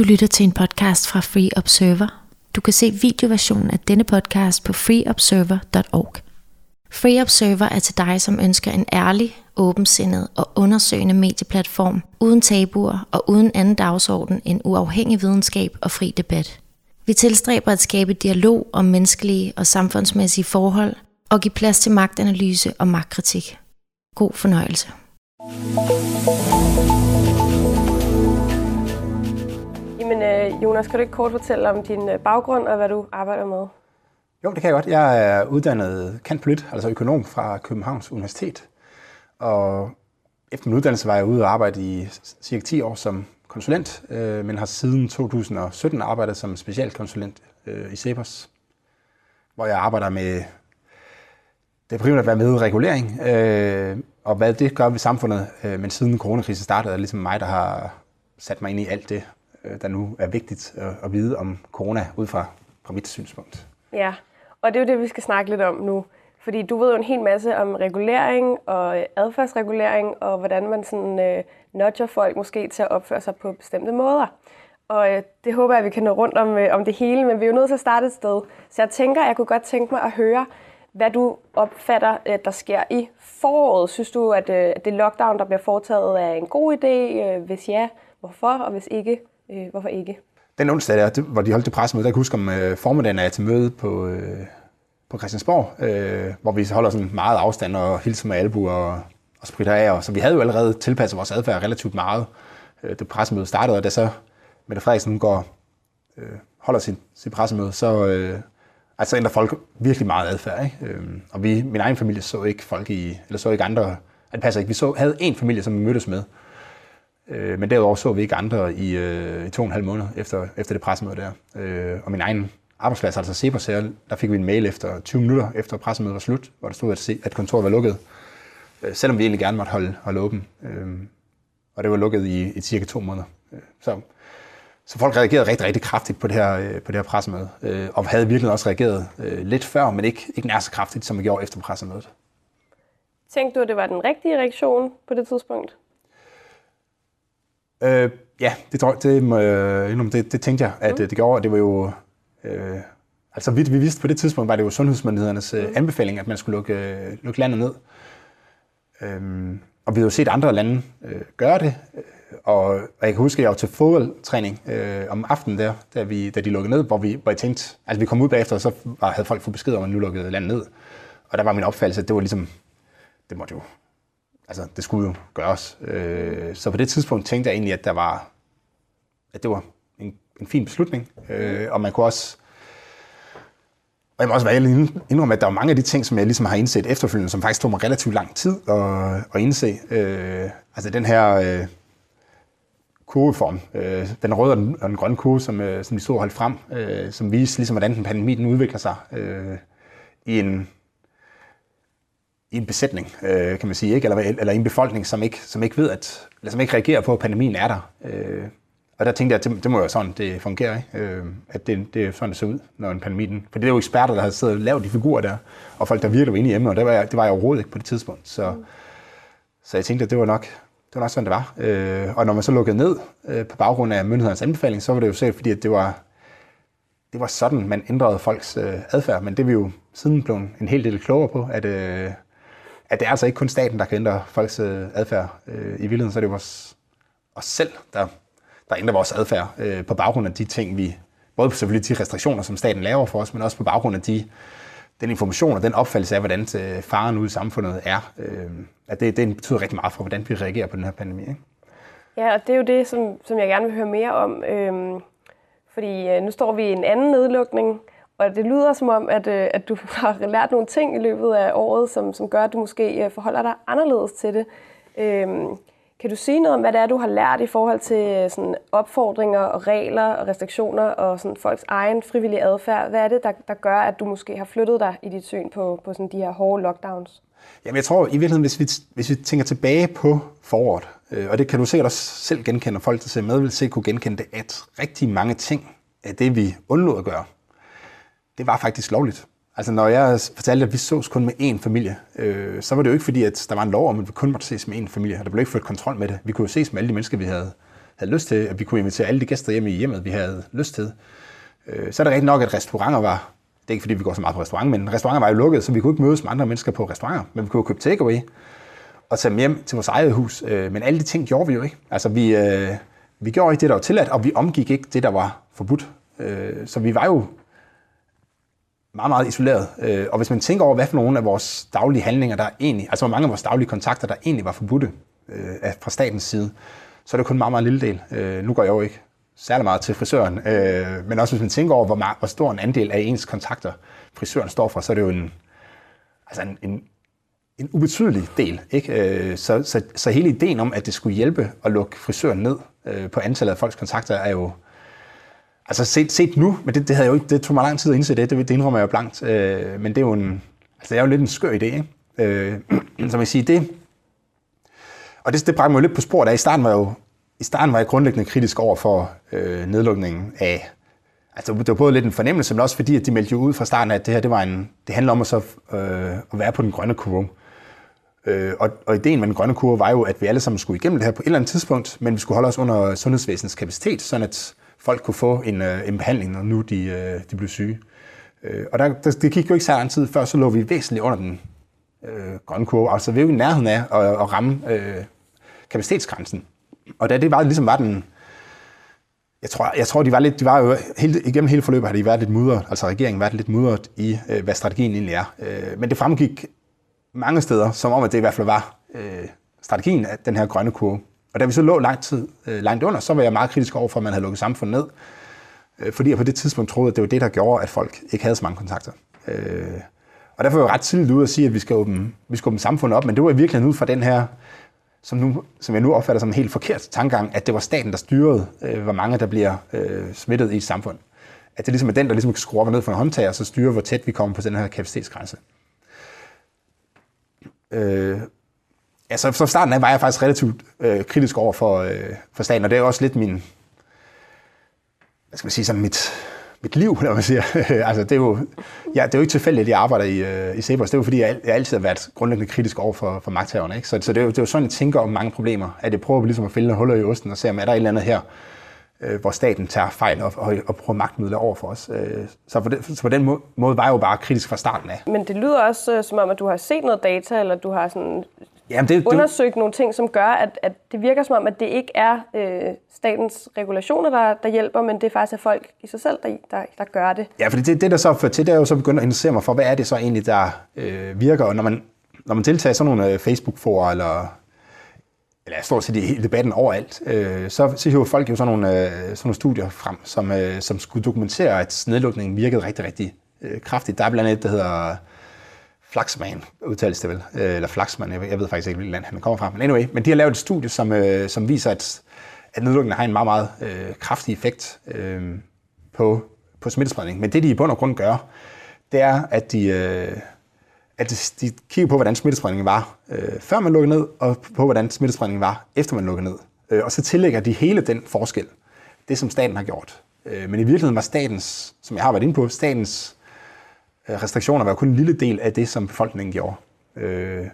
Du lytter til en podcast fra Free Observer. Du kan se videoversionen af denne podcast på freeobserver.org. Free Observer er til dig, som ønsker en ærlig, åbensindet og undersøgende medieplatform, uden tabuer og uden anden dagsorden end uafhængig videnskab og fri debat. Vi tilstræber at skabe dialog om menneskelige og samfundsmæssige forhold og give plads til magtanalyse og magtkritik. God fornøjelse. Jamen, Øh, Jonas, kan du ikke kort fortælle om din øh, baggrund og hvad du arbejder med? Jo, det kan jeg godt. Jeg er uddannet kantpolit, altså økonom fra Københavns Universitet. Og efter min uddannelse var jeg ude og arbejde i cirka 10 år som konsulent, øh, men har siden 2017 arbejdet som specialkonsulent øh, i Cepos, hvor jeg arbejder med det er primært at være med i regulering, og hvad det gør ved samfundet. men siden coronakrisen startede, er det ligesom mig, der har sat mig ind i alt det, Øh, der nu er vigtigt at vide om corona ud fra, fra mit synspunkt. Ja, og det er jo det, vi skal snakke lidt om nu. Fordi du ved jo en hel masse om regulering og adfærdsregulering, og hvordan man sådan øh, nudger folk måske til at opføre sig på bestemte måder. Og øh, det håber jeg, at vi kan nå rundt om, øh, om det hele, men vi er jo nødt til at starte et sted. Så jeg tænker, jeg kunne godt tænke mig at høre, hvad du opfatter, øh, der sker i foråret. Synes du, at, øh, det lockdown, der bliver foretaget, er en god idé? Øh, hvis ja, hvorfor? Og hvis ikke, øh, hvorfor ikke? Den onsdag, der, hvor de holdt det pressemøde, der kan jeg huske om øh, formiddagen er jeg til møde på, øh, på Christiansborg, øh, hvor vi holder sådan meget afstand og hilser med albuer og, og spritter af. Og, så vi havde jo allerede tilpasset vores adfærd relativt meget. Øh, det pressemøde startede, og da så Mette Frederiksen går, øh, holder sin, sin pressemøde, så, øh, altså ændrer folk virkelig meget adfærd. Ikke? Øh, og vi, min egen familie så ikke folk i, eller så ikke andre, at det passer ikke. Vi så, havde en familie, som vi mødtes med, Øh, men derudover så vi ikke andre i, øh, i to og en halv måned efter, efter det pressemøde der. Øh, og min egen arbejdsplads, altså Cepos her, der fik vi en mail efter 20 minutter efter pressemødet var slut, hvor der stod, at, at kontoret var lukket. Øh, selvom vi egentlig gerne måtte holde, holde åben. Øh, og det var lukket i, i cirka to måneder. Øh, så, så folk reagerede rigtig, rigtig kraftigt på det her, øh, på det her pressemøde. Øh, og havde virkelig også reageret øh, lidt før, men ikke, ikke nær så kraftigt, som vi gjorde efter pressemødet. Tænkte du, at det var den rigtige reaktion på det tidspunkt? Øh, ja, det, tror, det, det, det, det tænkte jeg, at mm. det gjorde. Det var jo... Øh, altså, vi, vi vidste på det tidspunkt, var det jo sundhedsmyndighedernes øh, mm. anbefaling, at man skulle lukke, øh, lukke landet ned. Øhm, og vi har jo set andre lande øh, gøre det. Og, og jeg kan huske, at jeg var til fodboldtræning øh, om aftenen der, da, vi, da de lukkede ned, hvor, vi, hvor jeg tænkte, altså vi kom ud bagefter, og så var, havde folk fået besked om, at nu lukkede landet ned. Og der var min opfattelse, at det var ligesom, det måtte jo altså, det skulle jo gøres. Øh, så på det tidspunkt tænkte jeg egentlig, at, der var, at det var en, en fin beslutning. Øh, og man kunne også... Og jeg må også være indrømme, at der var mange af de ting, som jeg ligesom har indset efterfølgende, som faktisk tog mig relativt lang tid at, at indse. Øh, altså den her øh, kurveform, øh, den røde og den, og den grønne kurve, som, øh, som vi så holdt frem, øh, som viste ligesom, hvordan den pandemi den udvikler sig øh, i en i en besætning, øh, kan man sige, ikke? Eller, eller en befolkning, som ikke, som ikke ved, at, eller som ikke reagerer på, at pandemien er der. Øh, og der tænkte jeg, at det, det må jo sådan, det fungerer, ikke? Øh, at det, det er sådan, det ser ud, når en pandemi. For det er jo eksperter, der har siddet og lavet de figurer der, og folk, der virkelig var inde emnet, og det var, jeg, det var jeg overhovedet ikke på det tidspunkt. Så, mm. så jeg tænkte, at det var nok, det var nok sådan, det var. Øh, og når man så lukkede ned øh, på baggrund af myndighedernes anbefaling, så var det jo sikkert, fordi at det var, det var sådan, man ændrede folks øh, adfærd. Men det er vi jo siden blevet en hel del klogere på, at, øh, at det er altså ikke kun staten, der kan ændre folks øh, adfærd. Øh, I virkeligheden så er det vores, os selv, der, der ændrer vores adfærd øh, på baggrund af de ting, vi, både selvfølgelig de restriktioner, som staten laver for os, men også på baggrund af de, den information og den opfattelse af, hvordan øh, faren ude i samfundet er. Øh, at det, det betyder rigtig meget for, hvordan vi reagerer på den her pandemi. Ikke? Ja, og det er jo det, som, som jeg gerne vil høre mere om. Øhm, fordi øh, nu står vi i en anden nedlukning, og det lyder som om, at, øh, at du har lært nogle ting i løbet af året, som, som gør, at du måske øh, forholder dig anderledes til det. Øhm, kan du sige noget om, hvad det er, du har lært i forhold til øh, sådan opfordringer og regler og restriktioner og sådan folks egen frivillige adfærd? Hvad er det, der, der gør, at du måske har flyttet dig i dit syn på, på sådan de her hårde lockdowns? Jamen jeg tror i virkeligheden, hvis vi, hvis vi tænker tilbage på foråret, øh, og det kan du sikkert også selv genkende, og folk, der ser med, vil se kunne genkende det, at rigtig mange ting af det, vi undlod at gøre, det var faktisk lovligt. Altså når jeg fortalte, at vi sås kun med én familie, øh, så var det jo ikke fordi, at der var en lov om, at vi kun måtte ses med én familie, og der blev ikke ført kontrol med det. Vi kunne jo ses med alle de mennesker, vi havde, havde lyst til, at vi kunne invitere alle de gæster hjem i hjemmet, vi havde lyst til. Øh, så er det rigtigt nok, at restauranter var, det er ikke fordi, vi går så meget på restaurant, men restauranter var jo lukket, så vi kunne ikke mødes med andre mennesker på restauranter, men vi kunne købe takeaway og tage dem hjem til vores eget hus. Øh, men alle de ting gjorde vi jo ikke. Altså, vi, øh, vi gjorde ikke det, der var tilladt, og vi omgik ikke det, der var forbudt. Øh, så vi var jo meget, meget isoleret. Øh, og hvis man tænker over, hvad for nogle af vores daglige handlinger, der egentlig, altså hvor mange af vores daglige kontakter, der egentlig var forbudte øh, fra statens side, så er det kun en meget, meget lille del. Øh, nu går jeg jo ikke særlig meget til frisøren, øh, men også hvis man tænker over, hvor, meget, hvor stor en andel af ens kontakter frisøren står for, så er det jo en, altså en, en, en ubetydelig del. Ikke? Øh, så, så, så hele ideen om, at det skulle hjælpe at lukke frisøren ned på antallet af folks kontakter, er jo, Altså set, set nu, men det, det, havde jo ikke, det tog mig lang tid at indse det, det, det indrømmer jeg jo blankt. Øh, men det er jo en, altså det er jo lidt en skør idé, ikke? Øh, så man sige, det, og det, det bragte mig jo lidt på sporet af. I starten var, jo, i starten var jeg grundlæggende kritisk over for øh, nedlukningen af, altså det var både lidt en fornemmelse, men også fordi, at de meldte jo ud fra starten, at det her, det var en, det handler om at, så, øh, at være på den grønne kurve. Øh, og, og ideen med den grønne kurve var jo, at vi alle sammen skulle igennem det her på et eller andet tidspunkt, men vi skulle holde os under sundhedsvæsenets kapacitet, sådan at folk kunne få en, øh, en behandling, når nu de, øh, de blev syge. Øh, og der, der, det gik jo ikke så lang tid før, så lå vi væsentligt under den øh, grønne kurve. Altså vi er i nærheden af at, at ramme øh, kapacitetsgrænsen. Og da det var, ligesom var den, jeg tror, jeg tror de var lidt, de var jo hele, igennem hele forløbet har de været lidt mudret, altså regeringen været lidt mudret i, øh, hvad strategien egentlig er. Øh, men det fremgik mange steder, som om at det i hvert fald var øh, strategien af den her grønne kurve. Og da vi så lå lang tid øh, langt under, så var jeg meget kritisk over for, at man havde lukket samfundet ned. Øh, fordi jeg på det tidspunkt troede, at det var det, der gjorde, at folk ikke havde så mange kontakter. Øh, og derfor var jeg ret tidligt ude at sige, at vi skal åbne, vi skal åbne samfundet op, men det var virkelig ud fra den her, som, nu, som jeg nu opfatter som en helt forkert tankegang, at det var staten, der styrede, øh, hvor mange der bliver øh, smittet i et samfund. At det ligesom er den, der ligesom skruer op ned for en håndtag, og så styre, hvor tæt vi kommer på den her kapacitetsgrænse. Øh, altså så fra starten af var jeg faktisk relativt øh, kritisk over for, øh, for staten, og det er også lidt min, hvad skal man sige, sådan mit, mit liv, når man siger. altså, det er jo, ja, det er jo ikke tilfældigt, at jeg arbejder i, øh, i Cepos. Det er jo fordi, jeg, jeg altid har været grundlæggende kritisk over for, for magthaverne. Ikke? Så, så det, er jo, det er jo sådan, jeg tænker om mange problemer, at jeg prøver ligesom at fælde huller i osten og se, om er der et eller andet her, øh, hvor staten tager fejl og, og, og bruger magtmidler over for os. Øh, så, på den, så på den måde, måde var jeg jo bare kritisk fra starten af. Men det lyder også øh, som om, at du har set noget data, eller du har sådan Jamen det, undersøgt det, nogle ting, som gør, at, at det virker som om, at det ikke er øh, statens regulationer, der, der hjælper, men det er faktisk folk i sig selv, der, der, der gør det. Ja, for det, det der så fører til, det er jo så begyndt at interessere mig for, hvad er det så egentlig, der øh, virker, og når man, når man deltager i sådan nogle øh, Facebook-forer, eller, eller stort set i debatten overalt, øh, så, så hiver folk jo sådan nogle, øh, sådan nogle studier frem, som, øh, som skulle dokumentere, at nedlukningen virkede rigtig, rigtig øh, kraftigt. Der er blandt andet, der hedder Flaxman, udtales det vel, øh, eller Flaxman, jeg ved, jeg ved faktisk ikke, hvilket land han kommer fra, men anyway, men de har lavet et studie, som, øh, som viser, at, at nedlukningen har en meget, meget øh, kraftig effekt øh, på, på smittespredning. Men det, de i bund og grund gør, det er, at de, øh, at de kigger på, hvordan smittespredningen var, øh, før man lukkede ned, og på, hvordan smittespredningen var, efter man lukkede ned. Øh, og så tillægger de hele den forskel, det som staten har gjort. Øh, men i virkeligheden var statens, som jeg har været inde på, statens Øh, restriktioner var kun en lille del af det, som befolkningen gjorde. Øh,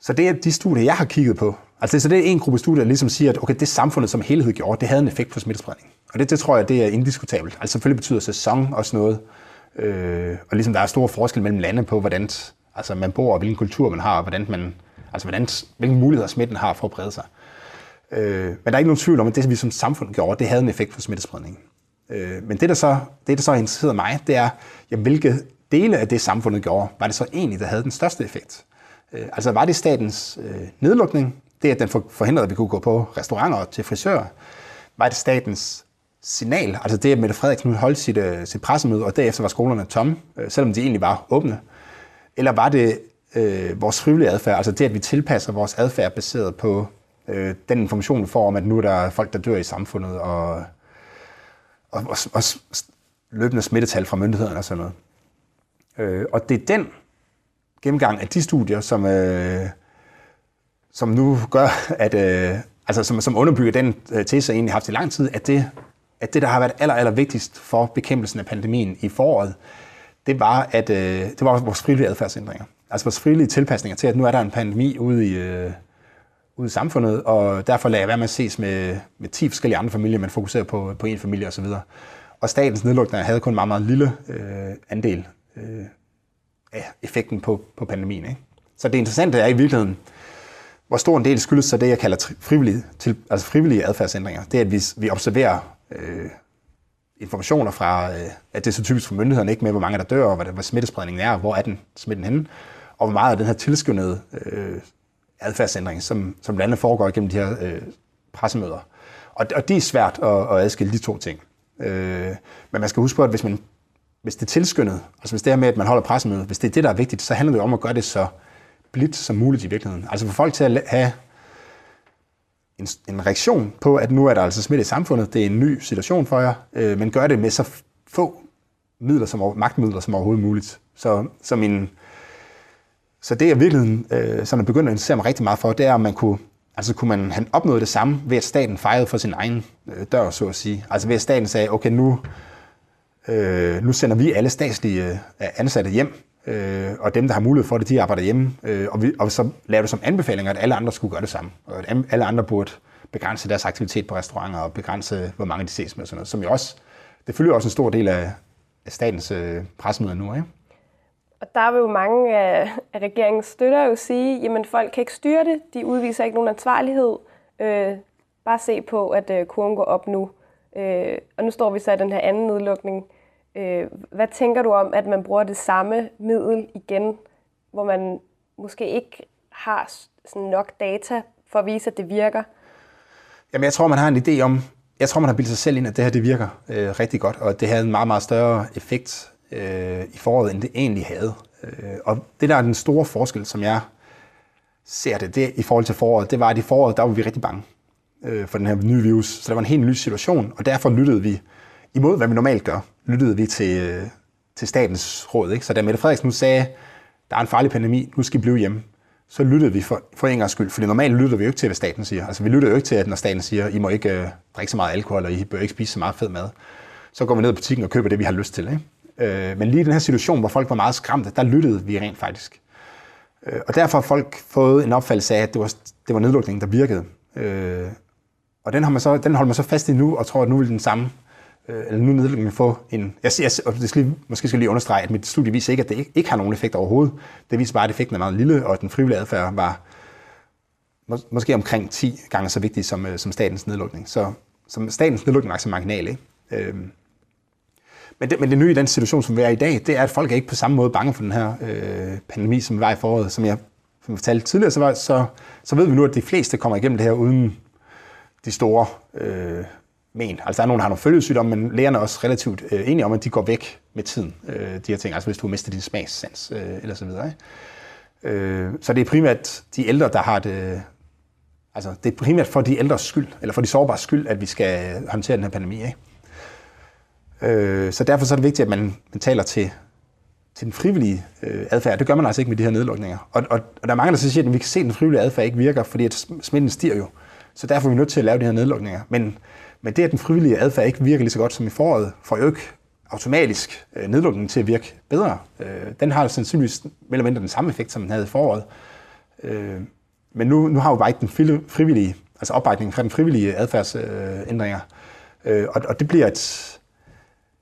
så det er de studier, jeg har kigget på. Altså, så det er en gruppe studier, der ligesom siger, at okay, det samfundet som helhed gjorde, det havde en effekt på smittespredning. Og det, det tror jeg, det er indiskutabelt. Altså selvfølgelig betyder sæson også noget. Øh, og ligesom der er store forskel mellem lande på, hvordan altså, man bor, og hvilken kultur man har, og hvordan man, altså, hvordan, hvilke muligheder smitten har for at brede sig. Øh, men der er ikke nogen tvivl om, at det, vi som samfund gjorde, det havde en effekt på smittespredningen. Øh, men det, der så, det, der så interesserede mig, det er, jamen, hvilke dele af det, samfundet gjorde, var det så egentlig, der havde den største effekt? Øh, altså var det statens øh, nedlukning, det at den forhindrede, at vi kunne gå på restauranter og til frisører? Var det statens signal, altså det, at Mette Frederiksen holdt sit, øh, sit pressemøde, og derefter var skolerne tomme, øh, selvom de egentlig var åbne? Eller var det øh, vores frivillige adfærd, altså det, at vi tilpasser vores adfærd baseret på øh, den information, vi får om, at nu er der folk, der dør i samfundet, og, og, og, og løbende smittetal fra myndighederne og sådan noget. Øh, og det er den gennemgang af de studier, som, øh, som nu gør, at, øh, altså som, som underbygger den øh, tese, jeg egentlig har haft i lang tid, at det, at det, der har været aller, aller vigtigst for bekæmpelsen af pandemien i foråret, det var, at øh, det var vores frivillige adfærdsændringer. Altså vores frivillige tilpasninger til, at nu er der en pandemi ude i, øh, ud i samfundet, og derfor lader jeg være med at ses med, med 10 forskellige andre familier, men fokuserer på, på én familie osv. Og, og statens nedlukninger havde kun en meget, meget lille øh, andel øh, af effekten på, på pandemien. Ikke? Så det interessante er i virkeligheden, hvor stor en del skyldes så det, jeg kalder frivillige, til, altså frivillige adfærdsændringer. Det er, at vi, vi observerer øh, informationer fra, øh, at det er så typisk for myndighederne, ikke med, hvor mange der dør, og hvad, hvad smittespredningen er, og hvor er den smitten henne, og hvor meget af den her tilskyndede øh, adfærdsændring, som, som blandt andet foregår gennem de her øh, pressemøder. Og, og det er svært at, at adskille de to ting. Øh, men man skal huske på, at hvis, man, hvis det er tilskyndet, altså hvis det er med, at man holder pressemøde, hvis det er det, der er vigtigt, så handler det om at gøre det så blidt som muligt i virkeligheden. Altså for folk til at have en, en reaktion på, at nu er der altså smitte i samfundet, det er en ny situation for jer, øh, men gør det med så få midler som, magtmidler som overhovedet muligt. Så, så, min, så det jeg virkelig øh, sådan er begyndt at interessere mig rigtig meget for, det er, om man kunne, altså kunne man have opnået det samme ved, at staten fejrede for sin egen øh, dør, så at sige. Altså ved, at staten sagde, okay, nu, øh, nu sender vi alle statslige øh, ansatte hjem, øh, og dem, der har mulighed for det, de arbejder hjemme, øh, og, vi, og så laver det som anbefalinger, at alle andre skulle gøre det samme, og at alle andre burde begrænse deres aktivitet på restauranter, og begrænse, hvor mange de ses med, og sådan noget, som jo også, det følger også en stor del af, af statens øh, pressemøder nu, ikke? Og der vil jo mange af, af regeringens støtter jo sige, jamen folk kan ikke styre det, de udviser ikke nogen ansvarlighed. Øh, bare se på, at øh, kurven går op nu. Øh, og nu står vi så i den her anden nedlukning. Øh, hvad tænker du om, at man bruger det samme middel igen, hvor man måske ikke har sådan nok data for at vise, at det virker? Jamen, jeg tror, man har en idé om, jeg tror, man har bildet sig selv ind, at det her det virker øh, rigtig godt, og det havde en meget, meget større effekt øh, i foråret, end det egentlig havde. Øh, og det der er den store forskel, som jeg ser det, det i forhold til foråret, det var, at i foråret, der var vi rigtig bange øh, for den her nye virus. Så det var en helt ny situation, og derfor lyttede vi, imod hvad vi normalt gør, lyttede vi til, øh, til statens råd. Ikke? Så da Mette Frederiksen nu sagde, der er en farlig pandemi, nu skal I blive hjemme, så lyttede vi for, for en gang skyld. Fordi normalt lytter vi jo ikke til, hvad staten siger. Altså vi lytter jo ikke til, at når staten siger, I må ikke øh, drikke så meget alkohol, og I bør ikke spise så meget fed mad. Så går vi ned i butikken og køber det, vi har lyst til. Ikke? Øh, men lige i den her situation, hvor folk var meget skræmte, der lyttede vi rent faktisk. Øh, og derfor har folk fået en opfattelse af, at det var, det var nedlukningen, der virkede. Øh, og den, har man så, den holder man så fast i nu, og tror, at nu vil den samme øh, eller nu nedlukningen få en... Jeg, jeg, og det skal lige, måske skal jeg lige understrege, at mit studie viser ikke, at det ikke, ikke har nogen effekt overhovedet. Det viser bare, at effekten er meget lille, og at den frivillige adfærd var mås, måske omkring 10 gange så vigtig som, øh, som statens nedlukning. Så som statens nedlukning var så marginal. Ikke? Øhm, men det, men det nye i den situation, som vi er i dag, det er, at folk er ikke på samme måde bange for den her øh, pandemi, som vi var i foråret. Som jeg, som jeg fortalte tidligere, så, var, så, så ved vi nu, at de fleste kommer igennem det her uden de store øh, men. Altså der er nogen, der har nogle følgesygdomme, men lægerne er også relativt øh, enige om, at de går væk med tiden, øh, de her ting. Altså hvis du har mistet din smagssans, øh, eller så videre. Ikke? Øh, så det er primært de ældre, der har det... Altså det er primært for de ældres skyld, eller for de sårbare skyld, at vi skal håndtere den her pandemi. Ikke? Øh, så derfor så er det vigtigt, at man, man taler til, til den frivillige øh, adfærd. Det gør man altså ikke med de her nedlukninger. Og, og, og der er mange, der så siger, at vi kan se, at den frivillige adfærd ikke virker, fordi at smitten stiger jo. Så derfor er vi nødt til at lave de her nedlukninger. Men, men det, at den frivillige adfærd ikke virker lige så godt som i foråret, får jo ikke automatisk øh, nedlukningen til at virke bedre. Øh, den har sandsynligvis mellem mindre den samme effekt, som den havde i foråret. Øh, men nu, nu har vi bare ikke den frivillige, altså opbakningen fra den frivillige adfærdsændringer. Øh, og, og det bliver et,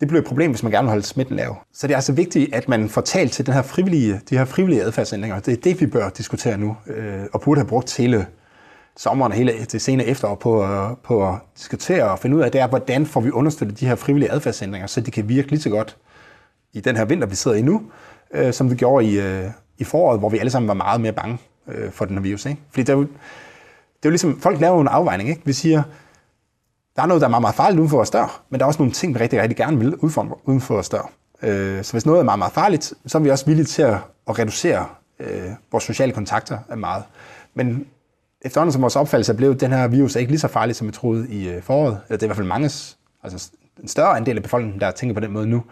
det bliver et problem, hvis man gerne vil holde smitten lav. Så det er altså vigtigt, at man får talt til den her frivillige, de her frivillige adfærdsændringer. Det er det, vi bør diskutere nu, øh, og burde have brugt hele sommeren og hele det senere efterår på, på at diskutere og finde ud af, det er, hvordan får vi understøttet de her frivillige adfærdsændringer, så de kan virke lige så godt i den her vinter, vi sidder i nu, øh, som det gjorde i, øh, i foråret, hvor vi alle sammen var meget mere bange øh, for den her virus. Ikke? Fordi det er, jo, det er jo ligesom, folk laver jo en afvejning. Ikke? Vi siger, der er noget, der er meget, meget farligt uden for vores dør, men der er også nogle ting, vi rigtig, rigtig gerne vil uden for vores dør. Øh, så hvis noget er meget, meget farligt, så er vi også villige til at, at reducere øh, vores sociale kontakter meget. Men efterhånden som vores opfattelse er blevet, den her virus er ikke lige så farlig, som vi troede i øh, foråret, eller det er i hvert fald manges, altså en større andel af befolkningen, der tænker på den måde nu,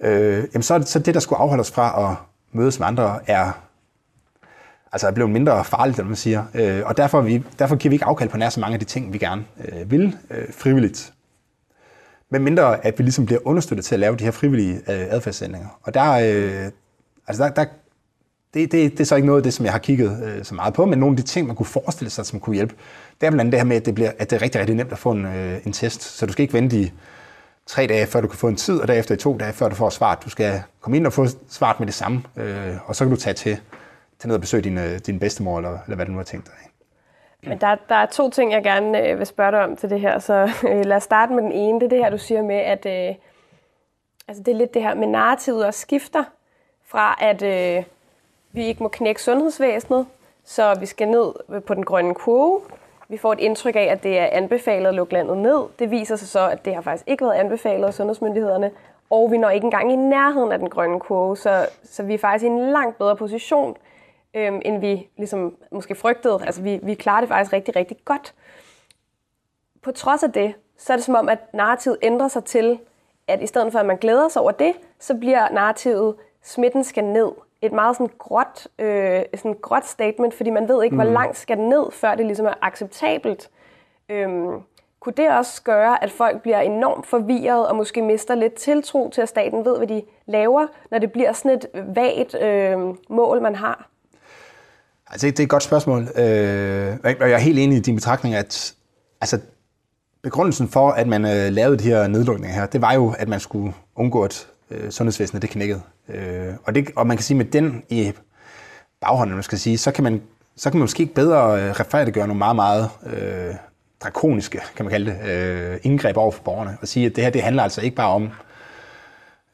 øh, jamen så, så det, der skulle afholde os fra at mødes med andre, er altså er blevet mindre farligt, eller man siger. Øh, og derfor, vi, derfor giver vi ikke afkald på nær så mange af de ting, vi gerne øh, vil øh, frivilligt. Men mindre, at vi ligesom bliver understøttet til at lave de her frivillige øh, adfærdsændringer. Og der, øh, altså der, der, det, det, det er så ikke noget af det, som jeg har kigget øh, så meget på, men nogle af de ting, man kunne forestille sig, som kunne hjælpe, det er blandt andet det her med, at det, bliver, at det er rigtig, rigtig nemt at få en, øh, en test. Så du skal ikke vente i tre dage, før du kan få en tid, og derefter i to dage, før du får svaret. Du skal komme ind og få svaret med det samme, øh, og så kan du tage til, tage ned og besøge din, øh, din bedstemor, eller, eller hvad du nu har tænkt dig. Men der, der er to ting, jeg gerne øh, vil spørge dig om til det her, så øh, lad os starte med den ene. Det er det her, du siger med, at øh, altså det er lidt det her med narrativet og skifter fra, at øh, vi ikke må knække sundhedsvæsenet, så vi skal ned på den grønne kurve. Vi får et indtryk af, at det er anbefalet at lukke landet ned. Det viser sig så, at det har faktisk ikke været anbefalet af sundhedsmyndighederne, og vi når ikke engang i nærheden af den grønne kurve, så, så vi er faktisk i en langt bedre position, øhm, end vi ligesom måske frygtede. Altså vi, vi klarer det faktisk rigtig, rigtig godt. På trods af det, så er det som om, at narrativet ændrer sig til, at i stedet for at man glæder sig over det, så bliver narrativet, smitten skal ned. Et meget sådan gråt, øh, sådan gråt statement, fordi man ved ikke, mm. hvor langt skal den ned, før det ligesom er acceptabelt. Øhm, kunne det også gøre, at folk bliver enormt forvirret og måske mister lidt tiltro til, at staten ved, hvad de laver, når det bliver sådan et vagt øh, mål, man har? Altså, det er et godt spørgsmål, øh, og jeg er helt enig i din betragtning, at altså, begrundelsen for, at man øh, lavede de her nedlukninger her, det var jo, at man skulle undgå, at øh, sundhedsvæsenet det knækkede. Øh, og, det, og man kan sige, med den i baghånden, man skal sige, så kan man, så kan man måske ikke bedre øh, retfærdiggøre nogle meget, meget øh, drakoniske, kan man kalde det, øh, indgreb over for borgerne, og sige, at det her, det handler altså ikke bare om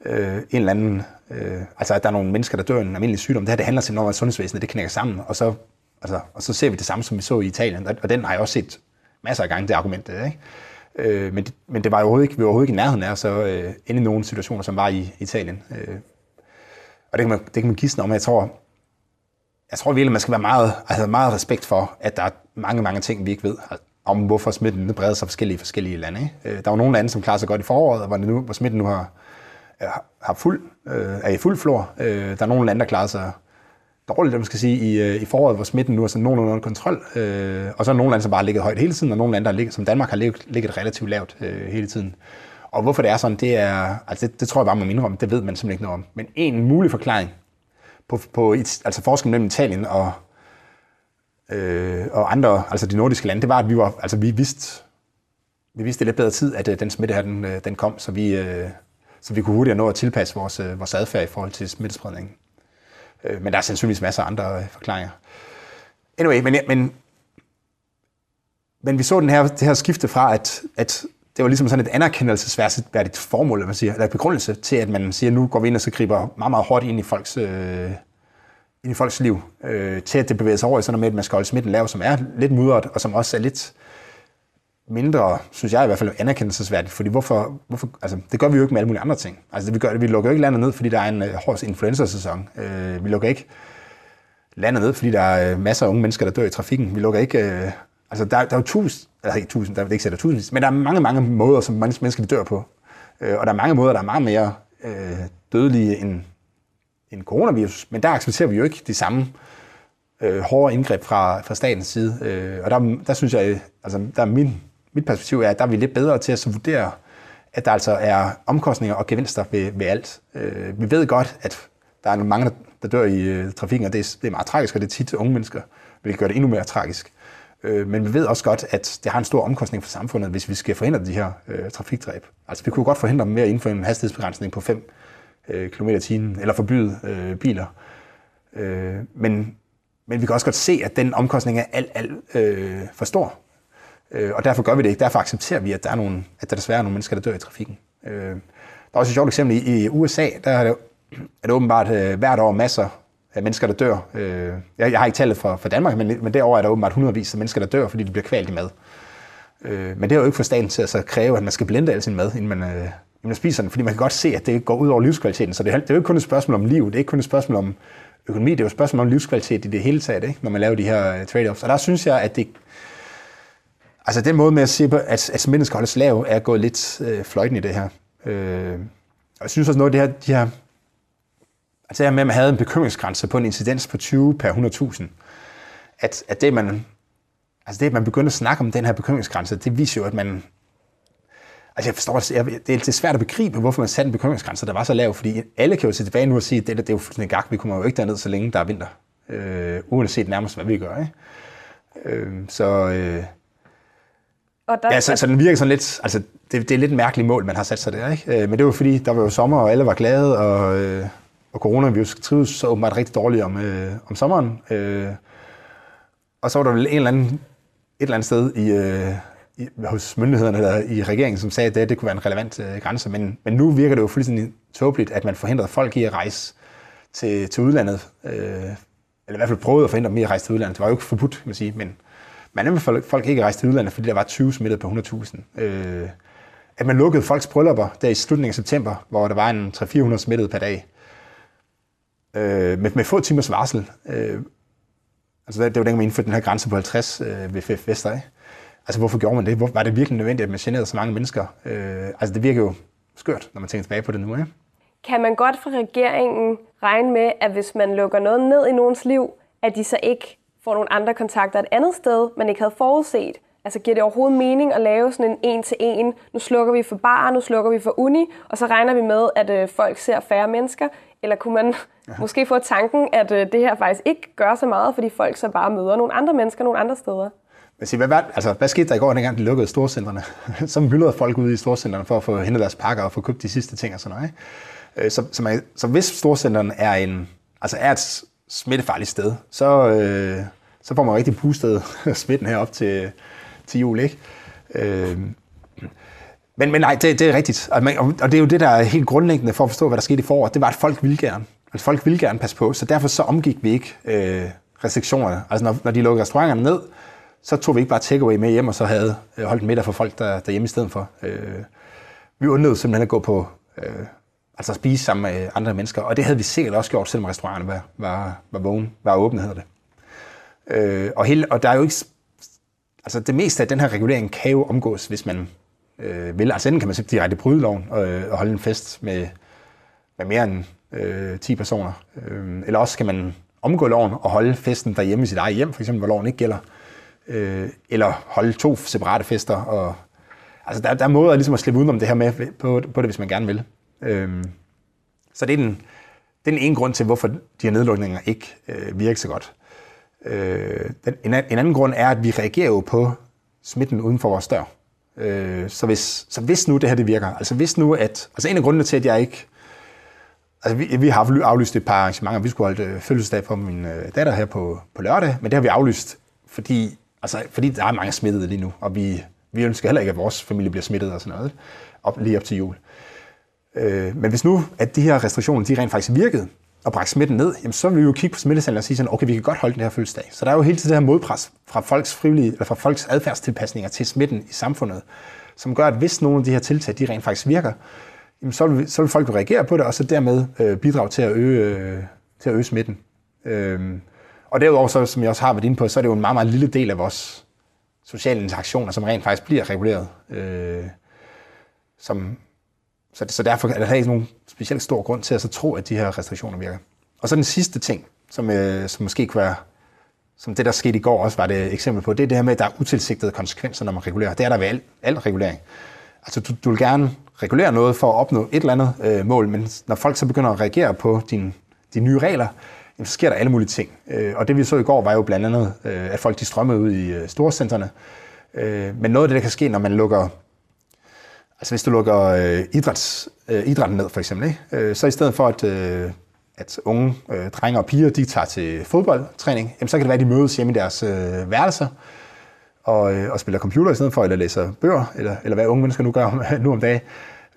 øh, en eller anden, øh, altså at der er nogle mennesker, der dør af en almindelig sygdom. Det her, det handler simpelthen om, at sundhedsvæsenet det knækker sammen, og så, altså, og så ser vi det samme, som vi så i Italien, og den har jeg også set masser af gange, det argument, ikke? Øh, men, det, men det var jo overhovedet ikke, vi var overhovedet ikke i nærheden af så øh, inde i nogle situationer, som var i Italien. Øh, og det kan man, det kan man gisne om, jeg tror, jeg tror virkelig, man skal være meget, altså meget respekt for, at der er mange, mange ting, vi ikke ved om, hvorfor smitten breder sig forskellige forskellige lande. Ikke? Øh, der var nogle lande, som klarer sig godt i foråret, hvor, nu, hvor smitten nu har, har fuld, øh, er i fuld flor. Øh, der er nogle lande, der klarer sig dårligt, man skal sige, i, øh, i foråret, hvor smitten nu er sådan nogenlunde under kontrol. Øh, og så er nogle lande, som bare har ligget højt hele tiden, og nogle lande, der ligget, som Danmark har ligget, ligget relativt lavt øh, hele tiden. Og hvorfor det er sådan, det er, altså det, det tror jeg bare, man om, det ved man simpelthen ikke noget om. Men en mulig forklaring på, på altså forskellen mellem Italien og, øh, og andre, altså de nordiske lande, det var, at vi, var, altså vi vidste, vi vidste lidt bedre tid, at øh, den smitte her, den, øh, den kom, så vi, øh, så vi kunne hurtigere nå at tilpasse vores, øh, vores adfærd i forhold til smittespredningen. Øh, men der er sandsynligvis masser af andre øh, forklaringer. Anyway, men, men, men vi så den her, det her skifte fra, at, at det var ligesom sådan et anerkendelsesværdigt formål, man siger, eller begrundelse til, at man siger, nu går vi ind og så griber meget, meget hårdt ind i folks, øh, ind i folks liv, øh, til at det bevæger sig over i sådan noget med, at man skal holde smitten lav, som er lidt mudret, og som også er lidt mindre, synes jeg i hvert fald, anerkendelsesværdigt. Fordi hvorfor, hvorfor, altså, det gør vi jo ikke med alle mulige andre ting. Altså, det, vi, gør, vi lukker jo ikke landet ned, fordi der er en uh, hård influenza-sæson. Uh, vi lukker ikke landet ned, fordi der er uh, masser af unge mennesker, der dør i trafikken. Vi lukker ikke... Uh, altså, der, der er jo tusind, eller ikke tusind, der er ikke sætter tusind, men der er mange, mange måder, som mange mennesker dør på. Uh, og der er mange måder, der er meget mere uh, dødelige end, end coronavirus. Men der accepterer vi jo ikke de samme øh, hårde indgreb fra, fra statens side. Øh, og der, der synes jeg, altså, der er min mit perspektiv er, at der er vi lidt bedre til at vurdere, at der altså er omkostninger og gevinster ved, ved alt. Øh, vi ved godt, at der er mange, der dør i øh, trafikken, og det er, det er meget tragisk, og det er tit unge mennesker, hvilket gør det endnu mere tragisk. Øh, men vi ved også godt, at det har en stor omkostning for samfundet, hvis vi skal forhindre de her øh, trafikdræb. Altså vi kunne godt forhindre dem ved at indføre en hastighedsbegrænsning på 5 øh, km i eller forbyde øh, biler. Øh, men, men vi kan også godt se, at den omkostning er alt, alt øh, for stor. Øh, og derfor gør vi det ikke. Derfor accepterer vi, at der, er nogle, at der desværre er nogle mennesker, der dør i trafikken. Øh, der er også et sjovt eksempel. I, i USA der er det, er det åbenbart øh, hvert år masser af mennesker, der dør. Øh, jeg, jeg har ikke tallet for, for Danmark, men, men derover er der åbenbart hundredvis af mennesker, der dør, fordi de bliver kvalt i mad. Øh, men det er jo ikke for staten til at så kræve, at man skal blende al sin mad, inden man, øh, inden man spiser den, fordi man kan godt se, at det går ud over livskvaliteten. Så det, det er jo ikke kun et spørgsmål om liv, det er ikke kun et spørgsmål om økonomi, det er jo et spørgsmål om livskvalitet i det hele taget, ikke? når man laver de her øh, trade-offs. Og der synes jeg, at det, Altså den måde med at se på, at, at smitten skal holdes lav, er gået lidt øh, fløjten i det her. Øh, og jeg synes også noget af det her, de her altså det her med, at man havde en bekymringsgrænse på en incidens på 20 per 100.000, at, at det, man, altså det, at man begynder at snakke om den her bekymringsgrænse, det viser jo, at man, Altså jeg forstår, jeg, det, er, det er svært at begribe, hvorfor man satte en bekymringsgrænse, der var så lav, fordi alle kan jo se tilbage nu og sige, at det, det er jo fuldstændig gak, vi kommer jo ikke derned, så længe der er vinter. Øh, uanset nærmest, hvad vi gør. Ikke? Øh, så, øh, og der, ja, så, så den virker sådan lidt, altså det, det er lidt mærkeligt mål, man har sat sig der, ikke? Øh, men det var fordi, der var jo sommer, og alle var glade, og, øh, og coronavirus trives så åbenbart rigtig dårligt om, øh, om sommeren. Øh, og så var der vel en eller anden, et eller andet sted i, øh, i, hos myndighederne eller i regeringen, som sagde, at det, det kunne være en relevant øh, grænse. Men, men nu virker det jo fuldstændig tåbeligt, at man forhindrede folk i at rejse til, til udlandet. Øh, eller i hvert fald prøvede at forhindre dem i at rejse til udlandet. Det var jo ikke forbudt, kan man sige, men man anbefalede folk ikke at rejse til udlandet, fordi der var 20 smittet på 100.000. Øh, at man lukkede folks bryllupper der i slutningen af september, hvor der var en 300-400 smittet per dag. Øh, med, med få timers varsel. Øh, altså det, det var dengang, man indførte den her grænse på 50 øh, ved FF Vester. Ikke? Altså hvorfor gjorde man det? Hvor, var det virkelig nødvendigt, at man generede så mange mennesker? Øh, altså det virker jo skørt, når man tænker tilbage på det nu. Ikke? Kan man godt fra regeringen regne med, at hvis man lukker noget ned i nogens liv, at de så ikke får nogle andre kontakter et andet sted, man ikke havde forudset? Altså giver det overhovedet mening at lave sådan en en-til-en? Nu slukker vi for bar, nu slukker vi for uni, og så regner vi med, at øh, folk ser færre mennesker. Eller kunne man ja. måske få tanken, at øh, det her faktisk ikke gør så meget, fordi folk så bare møder nogle andre mennesker nogle andre steder? Men hvad, hvad, altså, hvad skete der i går, dengang de lukkede storcentrene? så myldrede folk ud i storcentrene for at få hentet deres pakker og få købt de sidste ting og sådan noget. Ikke? Øh, så, så, man, så hvis storcentrene er, en, altså er et smittefarligt sted, så, øh, så får man rigtig pustet smitten herop til, til jul. Ikke? Øh, men, men nej, det, det er rigtigt. Og, man, og det er jo det, der er helt grundlæggende for at forstå, hvad der skete i foråret. Det var, at folk ville gerne. Altså, folk ville gerne passe på, så derfor så omgik vi ikke øh, restriktionerne. Altså når, når de lukkede restauranterne ned, så tog vi ikke bare takeaway med hjem, og så havde øh, holdt middag for folk der, derhjemme i stedet for. Øh, vi undlod simpelthen at gå på, øh, altså at spise sammen med andre mennesker, og det havde vi sikkert også gjort, selvom restauranterne var, var, var vågen, var åbne, hedder det. Øh, og, hele, og der er jo ikke, altså det meste af den her regulering kan jo omgås, hvis man øh, vil. Altså enten kan man simpelthen direkte bryde loven og, øh, og holde en fest med, med mere end øh, 10 personer, øh, eller også kan man omgå loven og holde festen derhjemme i sit eget hjem, for eksempel, hvor loven ikke gælder øh, eller holde to separate fester. Og, altså der, der er måder ligesom at slippe udenom det her med på, på det, hvis man gerne vil. Øh, så det er, den, det er den ene grund til, hvorfor de her nedlukninger ikke øh, virker så godt. Øh, den, en, en anden grund er, at vi reagerer jo på smitten uden for vores dør. Øh, så, hvis, så hvis nu det her det virker, altså hvis nu at, altså en af grundene til, at jeg ikke, altså vi, vi har aflyst et par arrangementer, vi skulle holde øh, fødselsdag for min øh, datter her på, på lørdag, men det har vi aflyst, fordi Altså, fordi der er mange smittede lige nu, og vi, vi ønsker heller ikke, at vores familie bliver smittet og sådan noget, op, lige op til jul. Øh, men hvis nu, at de her restriktioner, de rent faktisk virkede, og bragte smitten ned, jamen, så vil vi jo kigge på smittetallene og sige sådan, okay, vi kan godt holde den her fødselsdag. Så der er jo hele tiden det her modpres fra folks frivillige, eller fra folks adfærdstilpasninger til smitten i samfundet, som gør, at hvis nogle af de her tiltag, de rent faktisk virker, jamen, så, vil, så vil folk reagere på det, og så dermed øh, bidrage til at øge, øh, til at øge smitten. Øhm, og derudover, så, som jeg også har været inde på, så er det jo en meget, meget lille del af vores sociale interaktioner, som rent faktisk bliver reguleret. Øh, som, så, så derfor er der ikke nogen specielt stor grund til at så tro, at de her restriktioner virker. Og så den sidste ting, som, øh, som måske kunne være, som det der skete i går også var det et eksempel på, det er det her med, at der er utilsigtede konsekvenser, når man regulerer. Det er der ved al, al regulering. Altså du, du vil gerne regulere noget for at opnå et eller andet øh, mål, men når folk så begynder at reagere på dine, de nye regler, jamen, så sker der alle mulige ting. Øh, og det vi så i går var jo blandt andet, øh, at folk de strømmede ud i øh, storcentrene. Øh, men noget af det, der kan ske, når man lukker, altså hvis du lukker øh, idræts, øh, idrætten ned for eksempel, ikke? Øh, så i stedet for at, at unge drenge og piger, de tager til fodboldtræning, jamen, så kan det være, at de mødes hjemme i deres værelser, og, og spiller computer i stedet for, eller læser bøger, eller, eller hvad unge mennesker nu gør nu om dagen.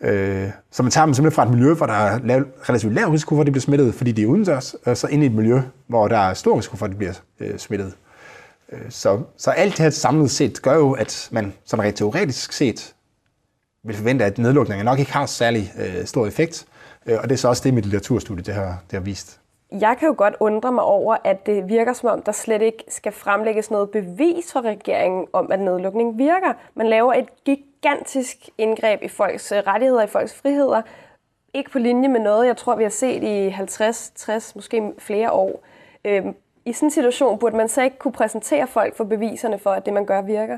Øh, så man tager dem simpelthen fra et miljø, hvor der er lav, relativt lav risiko for, at de bliver smittet, fordi de er udendørs, og så ind i et miljø, hvor der er stor risiko for, at de bliver øh, smittet. Øh, så, så alt det her samlet set gør jo, at man sådan rent teoretisk set vil forvente, at nedlukningen nok ikke har særlig øh, stor effekt. Øh, og det er så også det, mit litteraturstudie det har, det har vist. Jeg kan jo godt undre mig over, at det virker som om, der slet ikke skal fremlægges noget bevis fra regeringen om, at nedlukning virker. Man laver et gigantisk indgreb i folks øh, rettigheder, i folks friheder. Ikke på linje med noget, jeg tror, vi har set i 50, 60, måske flere år. Øhm, I sådan en situation burde man så ikke kunne præsentere folk for beviserne for, at det, man gør, virker?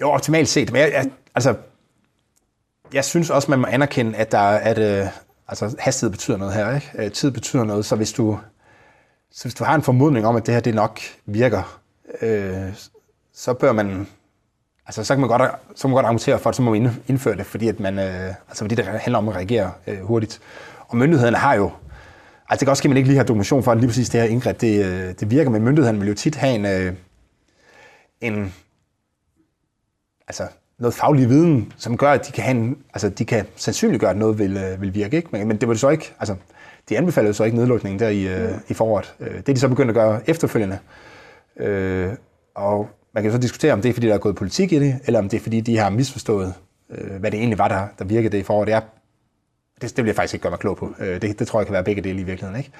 Jo, optimalt set. Men jeg, jeg, altså, jeg synes også, man må anerkende, at, der, at øh, altså, hastighed betyder noget her. Ikke? Øh, tid betyder noget, så hvis du, så hvis du har en formodning om, at det her det nok virker, øh, så bør man Altså, så kan man godt, så kan man godt argumentere for, at så må man indføre det, fordi, at man, øh, altså, fordi det handler om at reagere øh, hurtigt. Og myndighederne har jo, altså det kan også ske, at man ikke lige har dokumentation for, at lige præcis det her indgreb, det, øh, det virker, men myndighederne vil jo tit have en, øh, en altså, noget faglig viden, som gør, at de kan, have en, altså, de kan sandsynliggøre, at noget vil, øh, vil virke. Ikke? Men, men det var det så ikke, altså, de anbefalede så ikke nedlukningen der i, øh, i foråret. Øh, det er de så begyndt at gøre efterfølgende. Øh, og man kan så diskutere, om det er, fordi der er gået politik i det, eller om det er, fordi de har misforstået, øh, hvad det egentlig var, der, der virkede det i foråret. Det, er, det, det vil jeg faktisk ikke gøre mig klog på. Øh, det, det tror jeg kan være begge dele i virkeligheden. Ikke?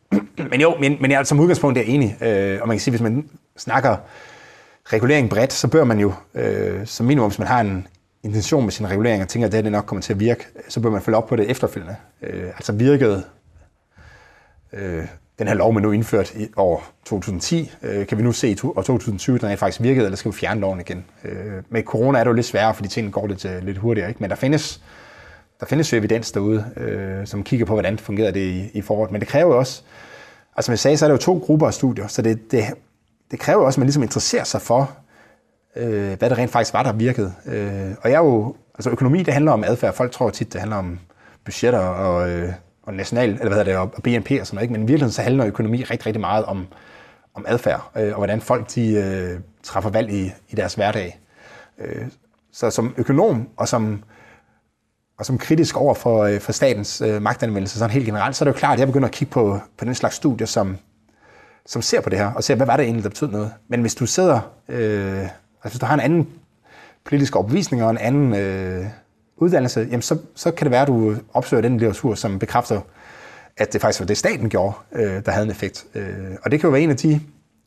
men jo, men, men jeg som udgangspunkt er enig. Øh, og man kan sige, hvis man snakker regulering bredt, så bør man jo, øh, som minimum, hvis man har en intention med sin regulering, og tænker, at det, her, det nok kommer til at virke, så bør man følge op på det efterfølgende. Øh, altså virkede øh, den her lov, man nu indført i år 2010, øh, kan vi nu se i år 2020, den er faktisk virket, eller skal vi fjerne loven igen? Øh, med corona er det jo lidt sværere, fordi tingene går lidt, øh, lidt hurtigere, ikke? men der findes, der findes jo evidens derude, øh, som kigger på, hvordan fungerer det i, i foråret. Men det kræver jo også, altså som jeg sagde, så er der jo to grupper af studier, så det, det, det kræver også, at man ligesom interesserer sig for, øh, hvad det rent faktisk var, der virkede. Øh, og jeg er jo, altså økonomi, det handler om adfærd. Folk tror tit, det handler om budgetter og, øh, og national, eller hvad hedder det, og BNP og sådan noget, ikke? men i virkeligheden så handler økonomi rigtig, rigtig meget om, om adfærd, øh, og hvordan folk de, øh, træffer valg i, i deres hverdag. Øh, så som økonom og som, og som kritisk over for, øh, for statens øh, magtanvendelse sådan helt generelt, så er det jo klart, at jeg begynder at kigge på, på den slags studier, som, som ser på det her, og ser, hvad var det egentlig, der betød noget. Men hvis du sidder, øh, altså hvis du har en anden politisk overbevisning og en anden øh, uddannelse, jamen så, så kan det være, at du opsøger den litteratur, som bekræfter, at det faktisk var det, staten gjorde, øh, der havde en effekt. Øh, og det kan jo være en af de...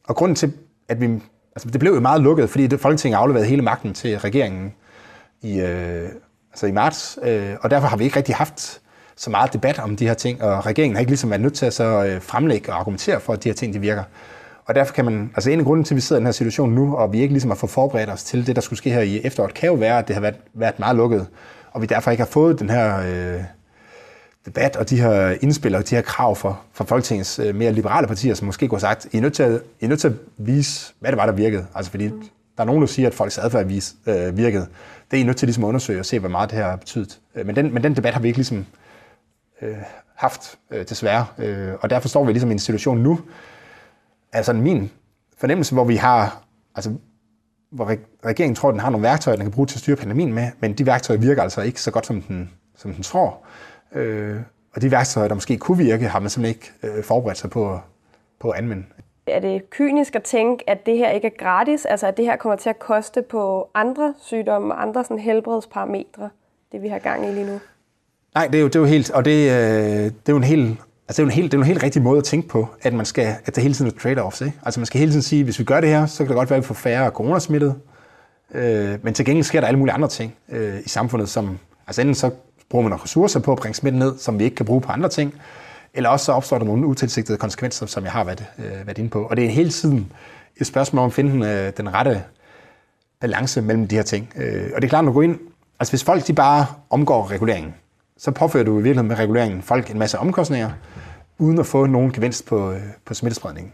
Og grunden til, at vi... Altså, det blev jo meget lukket, fordi det, Folketinget afleverede hele magten til regeringen i, øh, altså i marts, øh, og derfor har vi ikke rigtig haft så meget debat om de her ting, og regeringen har ikke ligesom været nødt til at så øh, fremlægge og argumentere for, at de her ting de virker. Og derfor kan man, altså en af grunden til, at vi sidder i den her situation nu, og vi ikke ligesom har fået forberedt os til det, der skulle ske her i efteråret, kan jo være, at det har været, været meget lukket og vi derfor ikke har fået den her øh, debat og de her indspil og de her krav fra, for Folketingets øh, mere liberale partier, som måske kunne have sagt, I er, nødt til at, I er nødt til at vise, hvad det var, der virkede. Altså fordi mm. der er nogen, der siger, at folks adfærd vis, øh, virkede. Det er I nødt til ligesom at undersøge og se, hvor meget det her har betydet. Øh, men, den, men den debat har vi ikke ligesom øh, haft, øh, desværre. Øh, og derfor står vi ligesom i en situation nu, altså min fornemmelse, hvor vi har, altså hvor regeringen tror, at den har nogle værktøjer, den kan bruge til at styre pandemien med, men de værktøjer virker altså ikke så godt, som den, som den tror. Øh, og de værktøjer, der måske kunne virke, har man simpelthen ikke øh, forberedt sig på, på at anvende. Er det kynisk at tænke, at det her ikke er gratis, altså at det her kommer til at koste på andre sygdomme og andre sådan helbredsparametre, det vi har gang i lige nu? Nej, det er jo, det er jo helt, og det, øh, det er jo en helt Altså, det er jo en helt, det er en helt rigtig måde at tænke på, at, man skal, at der hele tiden er trade-offs. Ikke? Altså, man skal hele tiden sige, hvis vi gør det her, så kan det godt være, at vi får færre coronasmittede. Øh, men til gengæld sker der alle mulige andre ting øh, i samfundet, som, altså enten så bruger man nogle ressourcer på at bringe smitten ned, som vi ikke kan bruge på andre ting, eller også så opstår der nogle utilsigtede konsekvenser, som jeg har været, øh, været inde på. Og det er hele tiden et spørgsmål om at finde den, øh, den rette balance mellem de her ting. Øh, og det er klart, når du går ind, altså hvis folk de bare omgår reguleringen, så påfører du i virkeligheden med reguleringen folk en masse omkostninger, uden at få nogen gevinst på, øh, på smittespredningen.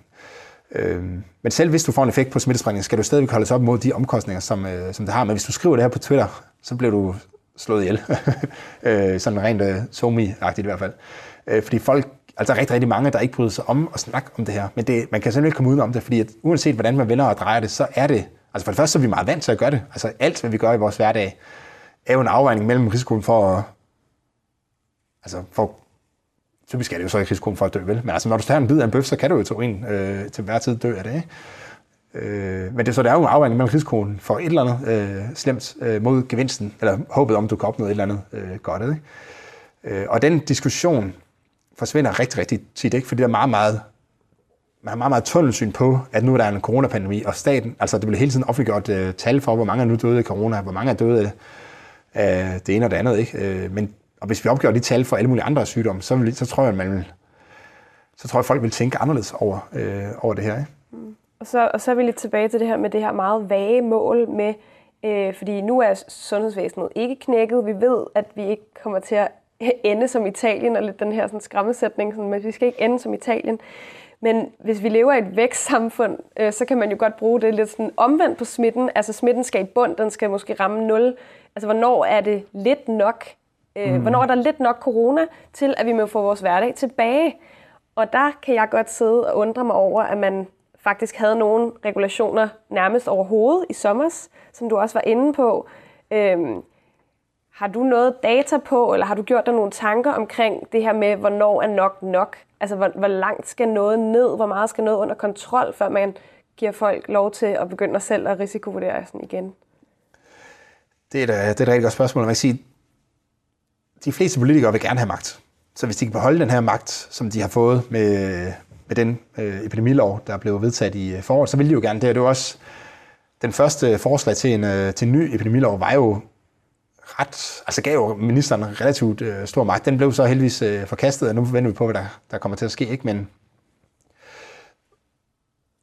Øh, men selv hvis du får en effekt på smittespredningen, skal du stadigvæk holdes op mod de omkostninger, som, øh, som det har. Men hvis du skriver det her på Twitter, så bliver du slået ihjel. øh, sådan rent øh, somi-agtigt i hvert fald. Øh, fordi folk, altså rigtig, rigtig mange, der ikke bryder sig om at snakke om det her. Men det, man kan simpelthen ikke komme uden om det, fordi at, uanset hvordan man vender og drejer det, så er det, altså for det første så er vi meget vant til at gøre det. Altså alt, hvad vi gør i vores hverdag, er jo en afvejning mellem risikoen for at, altså for typisk er det jo så ikke risikoen for at dø, vel? Men altså, når du tager en bid af en bøf, så kan du jo to en øh, til hver tid dø af det, ikke? Øh, men det, så det er jo en afvejning mellem risikoen for et eller andet øh, slemt øh, mod gevinsten, eller håbet om, du kan opnå et eller andet øh, godt. Ikke? Øh, og den diskussion forsvinder rigtig, rigtig tit, ikke? fordi der er meget, meget man har meget, meget tunnelsyn på, at nu er der en coronapandemi, og staten, altså det bliver hele tiden offentliggjort øh, tal for, hvor mange er nu døde af corona, hvor mange er døde af det ene og det andet. Ikke? Øh, men og hvis vi opgør de tal for alle mulige andre sygdomme, så, vil, så tror jeg, man vil, så tror jeg, folk vil tænke anderledes over, øh, over det her. Ikke? Mm. Og, så, og så er vi lidt tilbage til det her med det her meget vage mål med Øh, fordi nu er sundhedsvæsenet ikke knækket. Vi ved, at vi ikke kommer til at ende som Italien, og lidt den her sådan, skræmmesætning, sådan, men vi skal ikke ende som Italien. Men hvis vi lever i et vækstsamfund, øh, så kan man jo godt bruge det lidt sådan omvendt på smitten. Altså smitten skal i bund, den skal måske ramme 0. Altså hvornår er det lidt nok? Øh, mm. Hvornår er der lidt nok corona til, at vi må få vores hverdag tilbage? Og der kan jeg godt sidde og undre mig over, at man faktisk havde nogle regulationer nærmest overhovedet i sommers, som du også var inde på. Øhm, har du noget data på, eller har du gjort dig nogle tanker omkring det her med, hvornår er nok nok? Altså, hvor, hvor langt skal noget ned? Hvor meget skal noget under kontrol, før man giver folk lov til at begynde selv at risikovurdere sådan igen? Det er, da, det er et rigtig godt spørgsmål. Man kan sige, de fleste politikere vil gerne have magt. Så hvis de kan beholde den her magt, som de har fået med, med den øh, epidemilov, der blev vedtaget i øh, foråret, så vil de jo gerne det. Det er også den første forslag til en, øh, til en ny epidemilov, var jo ret, altså gav jo ministeren relativt øh, stor magt. Den blev så heldigvis øh, forkastet, og nu venter vi på, hvad der, der kommer til at ske. Ikke? Men,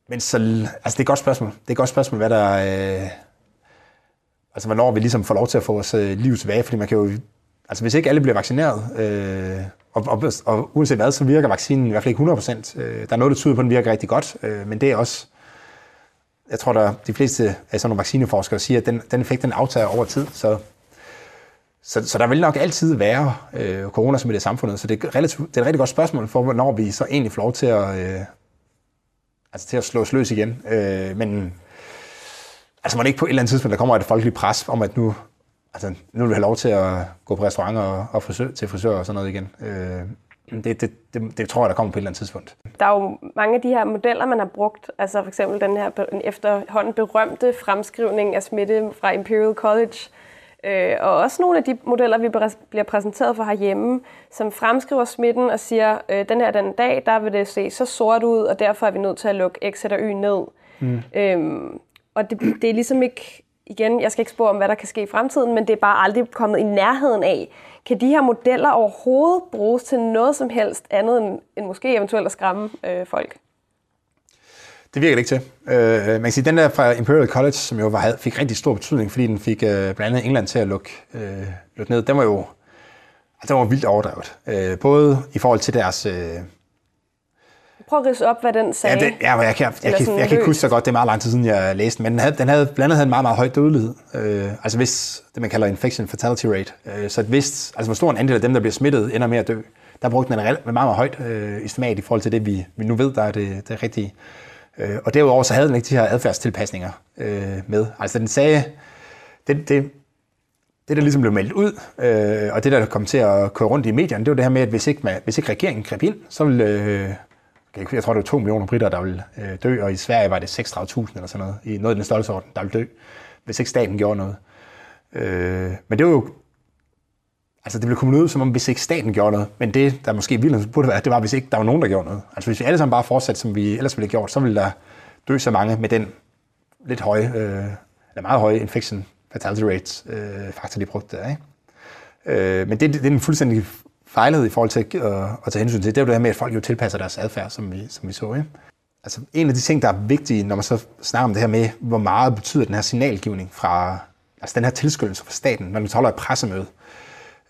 men så, altså det er et godt spørgsmål. Det er et godt spørgsmål, hvad der, øh, altså hvornår vi ligesom får lov til at få vores øh, liv tilbage, fordi man kan jo, altså hvis ikke alle bliver vaccineret, øh, og, og, og uanset hvad, så virker vaccinen i hvert fald ikke 100%. Øh, der er noget, der tyder på, at den virker rigtig godt, øh, men det er også, jeg tror, der de fleste af sådan nogle vaccineforskere siger, at den, den effekt, den aftager over tid, så så, så der vil nok altid være øh, som i det samfundet, så det er, relativt, det er et rigtig godt spørgsmål for, hvornår vi så egentlig får lov til at, øh, altså til at slå os løs igen. Øh, men altså man ikke på et eller andet tidspunkt, der kommer et folkeligt pres om, at nu, altså, nu vil vi have lov til at gå på restauranter og, og frisør, til frisør og sådan noget igen. Øh, det, det, det, det tror jeg, der kommer på et eller andet tidspunkt. Der er jo mange af de her modeller, man har brugt. Altså for eksempel den her efterhånden berømte fremskrivning af smitte fra Imperial College, Øh, og også nogle af de modeller, vi bliver præsenteret for herhjemme, som fremskriver smitten og siger, øh, den her den dag, der vil det se så sort ud, og derfor er vi nødt til at lukke X eller Y ned. Mm. Øhm, og det, det er ligesom ikke, igen, jeg skal ikke spore om, hvad der kan ske i fremtiden, men det er bare aldrig kommet i nærheden af. Kan de her modeller overhovedet bruges til noget som helst andet end, end måske eventuelt at skræmme øh, folk? Det virker det ikke til. Øh, man kan sige, den der fra Imperial College, som jo var, fik rigtig stor betydning, fordi den fik øh, blandt andet England til at lukke, øh, lukke ned, den var jo altså, den var vildt overdrevet. Øh, både i forhold til deres... Øh, Prøv at rise op, hvad den sagde. Ja, det, ja jeg, kan, jeg, jeg, jeg, jeg kan ikke huske så godt, det er meget lang tid siden, jeg læste den, men den havde, den havde blandt andet havde en meget, meget høj dødelighed. Øh, altså hvis, det man kalder infection fatality rate. Øh, så hvis, altså hvor stor en andel af dem, der bliver smittet, ender med at dø, der brugte den en meget, meget højt øh, estimat i forhold til det, vi, vi nu ved, der er det, det rigtige. Øh, og derudover så havde den ikke de her adfærdstilpasninger øh, med. Altså den sagde, det, det, det der ligesom blev meldt ud, øh, og det der kom til at køre rundt i medierne, det var det her med, at hvis ikke, man, hvis ikke regeringen greb ind, så ville, øh, jeg tror det var 2 millioner britter, der ville øh, dø, og i Sverige var det 36.000 eller sådan noget, i noget af den størrelsesorden, der ville dø, hvis ikke staten gjorde noget. Øh, men det var jo Altså det blev kommet ud, som om hvis ikke staten gjorde noget, men det, der måske ville burde være, det var, hvis ikke der var nogen, der gjorde noget. Altså hvis vi alle sammen bare fortsatte, som vi ellers ville have gjort, så ville der dø så mange med den lidt høje, øh, eller meget høje infection fatality rate øh, faktor, de brugte der. Ikke? Øh, men det, det, er en fuldstændig fejlede i forhold til at, øh, at tage hensyn til. Det er jo det her med, at folk jo tilpasser deres adfærd, som vi, som vi så. Ikke? Altså, en af de ting, der er vigtige, når man så snakker om det her med, hvor meget betyder den her signalgivning fra, altså den her tilskyndelse fra staten, når man holder et pressemøde,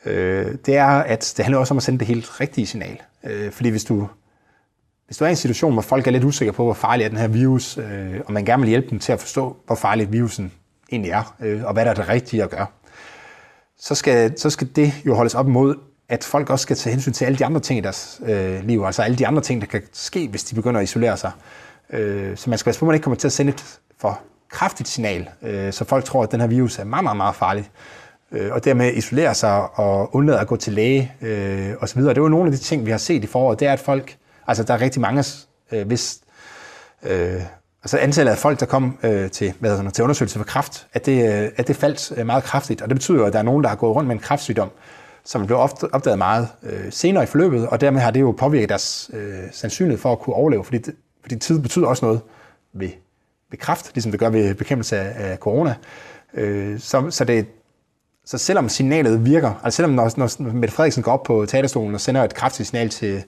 øh, det er, at det handler også om at sende det helt rigtige signal. Øh, fordi hvis du, hvis du er i en situation, hvor folk er lidt usikre på, hvor farlig er den her virus, øh, og man gerne vil hjælpe dem til at forstå, hvor farlig virusen egentlig er, øh, og hvad der er det rigtige at gøre, så skal, så skal det jo holdes op mod, at folk også skal tage hensyn til alle de andre ting i deres øh, liv, altså alle de andre ting, der kan ske, hvis de begynder at isolere sig. Øh, så man skal passe på, at man ikke kommer til at sende et for kraftigt signal, øh, så folk tror, at den her virus er meget, meget, meget farlig øh, og dermed isolerer sig og undlader at gå til læge øh, osv. Det er jo nogle af de ting, vi har set i foråret, det er, at folk, altså der er rigtig mange, øh, hvis, øh, altså antallet af folk, der kom øh, til, hvad hedder, til undersøgelse for kræft, at det, øh, at det faldt øh, meget kraftigt, og det betyder jo, at der er nogen, der har gået rundt med en kræftsygdom, som blev opdaget meget øh, senere i forløbet, og dermed har det jo påvirket deres øh, sandsynlighed for at kunne overleve, fordi, det, fordi tid betyder også noget ved, ved kraft, ligesom det gør ved bekæmpelse af, af corona. Øh, så, så det, så selvom signalet virker, altså selvom når, når Mette Frederiksen går op på talerstolen og sender et kraftigt signal til,